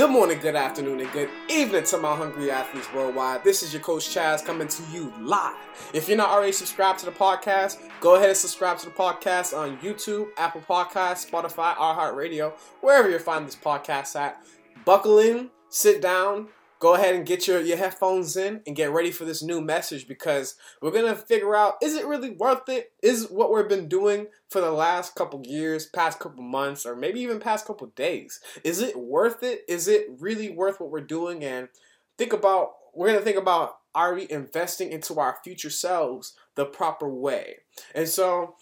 Good morning, good afternoon, and good evening to my hungry athletes worldwide. This is your coach Chaz coming to you live. If you're not already subscribed to the podcast, go ahead and subscribe to the podcast on YouTube, Apple Podcasts, Spotify, iHeartRadio, wherever you find this podcast at. Buckle in, sit down, go ahead and get your, your headphones in and get ready for this new message because we're going to figure out is it really worth it? Is what we've been doing for the last couple years, past couple months, or maybe even past couple days, is it worth it? Is it really worth what we're doing? And think about, we're going to think about are we investing into our future selves the proper way? And so,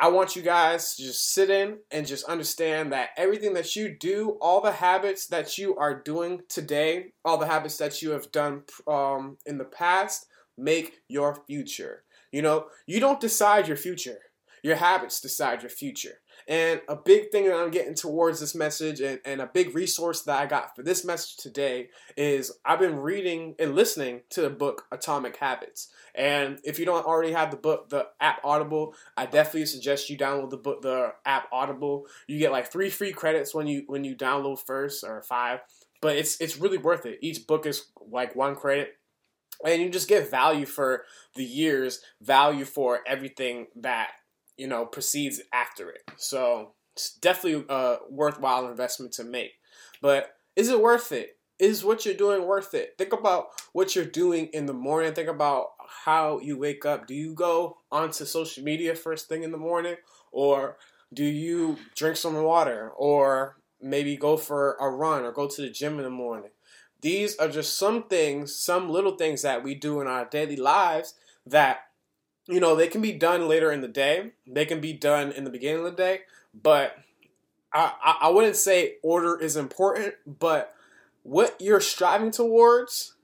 I want you guys to just sit in and just understand that everything that you do, all the habits that you are doing today, all the habits that you have done um, in the past, make your future. You know, you don't decide your future. Your habits decide your future. And a big thing that I'm getting towards this message and, and a big resource that I got for this message today is I've been reading and listening to the book Atomic Habits. And if you don't already have the book, the app Audible, I definitely suggest you download the book, the app Audible. You get like three free credits when you when you download first or five. But it's it's really worth it. Each book is like one credit and you just get value for the years, value for everything that you know proceeds after it. So it's definitely a worthwhile investment to make. But is it worth it? Is what you're doing worth it? Think about what you're doing in the morning. Think about how you wake up. Do you go onto social media first thing in the morning, or do you drink some water, or maybe go for a run, or go to the gym in the morning? These are just some things, some little things that we do in our daily lives that you know, they can be done later in the day. They can be done in the beginning of the day, but I, I, wouldn't say order is important, but what you're striving towards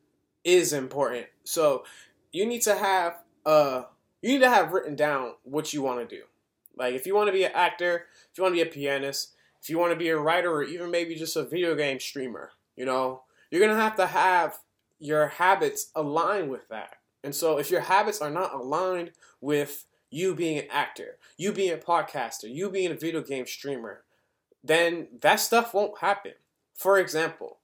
is important. So you need to have uh you need to have written down what you want to do. Like if you want to be an actor, if you want to be a pianist, if you want to be a writer or even maybe just a video game streamer, you know, you're going to have to have your habits align with that. And so if your habits are not aligned with you being an actor, you being a podcaster, you being a video game streamer, then that stuff won't happen. For example,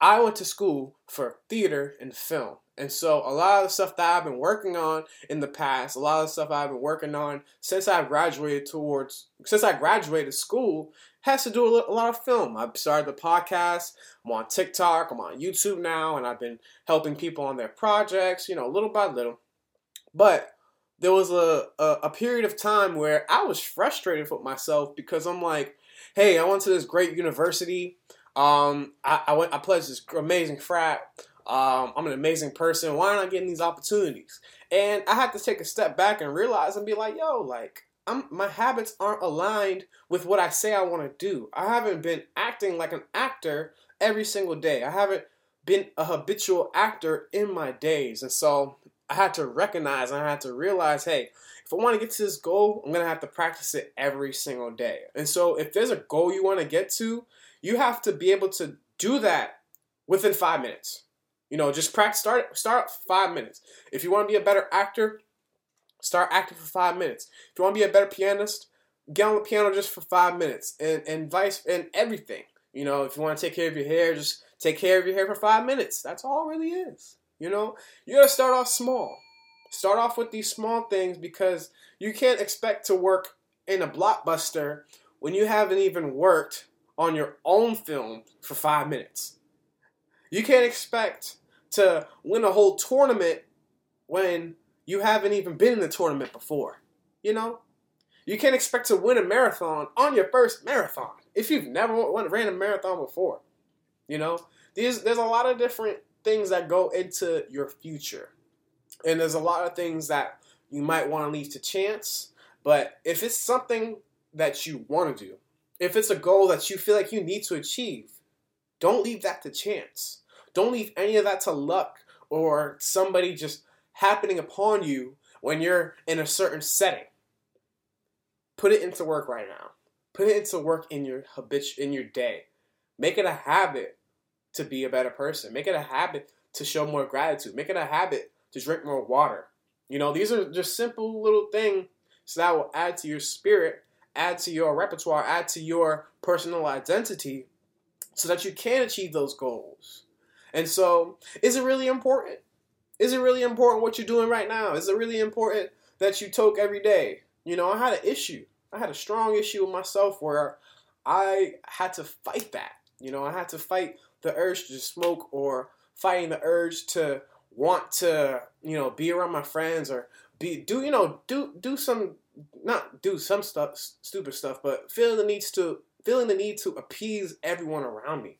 I went to school for theater and film. And so a lot of the stuff that I've been working on in the past, a lot of the stuff I've been working on since I graduated towards since I graduated school has to do a lot of film. I've started the podcast. I'm on TikTok. I'm on YouTube now, and I've been helping people on their projects, you know, little by little. But there was a, a, a period of time where I was frustrated with myself because I'm like, hey, I went to this great university. Um, I, I went, I pledged this amazing frat. Um, I'm an amazing person. Why aren't I getting these opportunities? And I had to take a step back and realize and be like, yo, like, I'm, my habits aren't aligned with what I say I want to do. I haven't been acting like an actor every single day. I haven't been a habitual actor in my days. And so I had to recognize I had to realize, hey, if I want to get to this goal, I'm going to have to practice it every single day. And so if there's a goal you want to get to, you have to be able to do that within five minutes. You know, just practice. Start start five minutes. If you want to be a better actor, start acting for five minutes. If you want to be a better pianist, get on the piano just for five minutes, and and vice and everything. You know, if you want to take care of your hair, just take care of your hair for five minutes. That's all it really is. You know, you gotta start off small. Start off with these small things because you can't expect to work in a blockbuster when you haven't even worked on your own film for five minutes. You can't expect to win a whole tournament when you haven't even been in the tournament before. You know? You can't expect to win a marathon on your first marathon if you've never ran a marathon before. You know? There's, there's a lot of different things that go into your future. And there's a lot of things that you might want to leave to chance. But if it's something that you want to do, if it's a goal that you feel like you need to achieve, don't leave that to chance. Don't leave any of that to luck or somebody just happening upon you when you're in a certain setting. Put it into work right now. Put it into work in your habit in your day. Make it a habit to be a better person. Make it a habit to show more gratitude. Make it a habit to drink more water. You know, these are just simple little things that will add to your spirit, add to your repertoire, add to your personal identity so that you can achieve those goals. And so, is it really important? Is it really important what you're doing right now? Is it really important that you toke every day? You know, I had an issue. I had a strong issue with myself where I had to fight that. You know, I had to fight the urge to smoke or fighting the urge to want to, you know, be around my friends or be do you know do do some not do some stuff stupid stuff, but feeling the needs to feeling the need to appease everyone around me.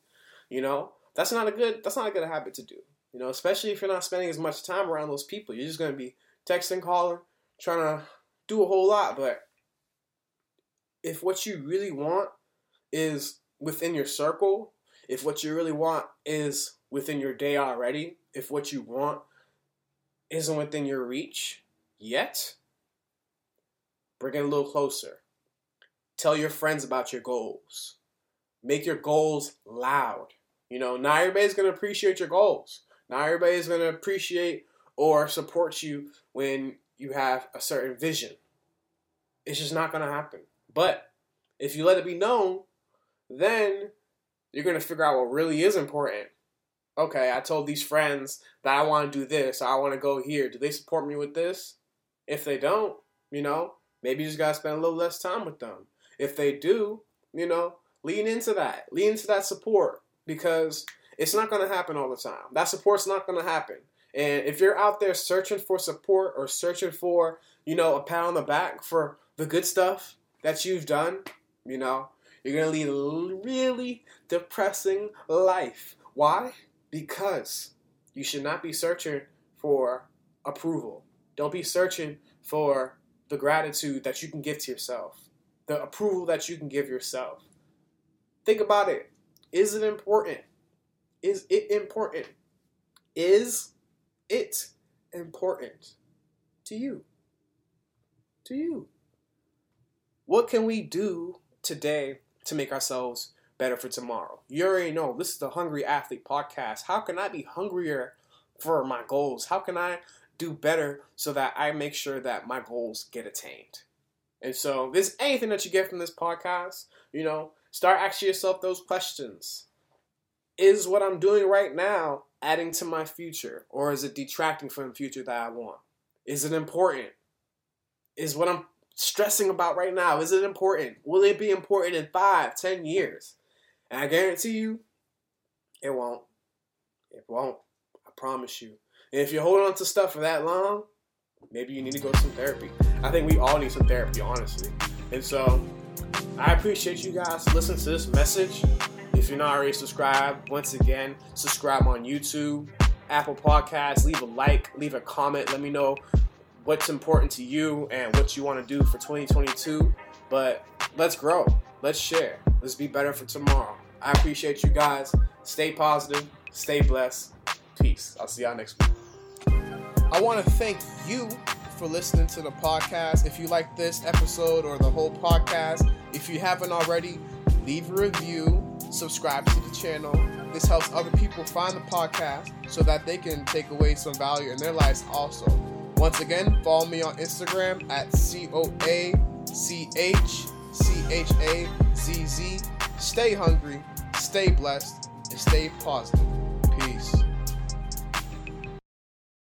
You know, that's not a good that's not a good habit to do. You know, especially if you're not spending as much time around those people. You're just gonna be texting, calling, trying to do a whole lot. But if what you really want is within your circle, if what you really want is within your day already, if what you want isn't within your reach yet, bring it a little closer. Tell your friends about your goals. Make your goals loud. You know, not everybody's going to appreciate your goals. Not everybody's going to appreciate or support you when you have a certain vision. It's just not going to happen. But if you let it be known, then you're going to figure out what really is important. Okay, I told these friends that I want to do this, I want to go here. Do they support me with this? If they don't, you know, maybe you just got to spend a little less time with them. If they do, you know, lean into that. Lean into that support because it's not going to happen all the time. That support's not going to happen. And if you're out there searching for support or searching for, you know, a pat on the back for the good stuff that you've done, you know, you're going to lead a really depressing life. Why? Because you should not be searching for approval. Don't be searching for the gratitude that you can give to yourself, the approval that you can give yourself. Think about it. Is it important? Is it important? Is it important to you? To you. What can we do today to make ourselves better for tomorrow? You already know this is the Hungry Athlete podcast. How can I be hungrier for my goals? How can I do better so that I make sure that my goals get attained? And so, if there's anything that you get from this podcast, you know, start asking yourself those questions is what I'm doing right now adding to my future or is it detracting from the future that I want? Is it important? Is what I'm stressing about right now, is it important? Will it be important in five, ten years? And I guarantee you, it won't. It won't. I promise you. And if you're holding on to stuff for that long, maybe you need to go to some therapy. I think we all need some therapy, honestly. And so I appreciate you guys listening to this message. If you're not already subscribed, once again, subscribe on YouTube, Apple Podcasts, leave a like, leave a comment, let me know what's important to you and what you want to do for 2022. But let's grow, let's share, let's be better for tomorrow. I appreciate you guys. Stay positive, stay blessed. Peace. I'll see y'all next week. I want to thank you for listening to the podcast. If you like this episode or the whole podcast, if you haven't already, leave a review subscribe to the channel. This helps other people find the podcast so that they can take away some value in their lives also. Once again, follow me on Instagram at C O A C H C H A Z Z. Stay hungry, stay blessed, and stay positive.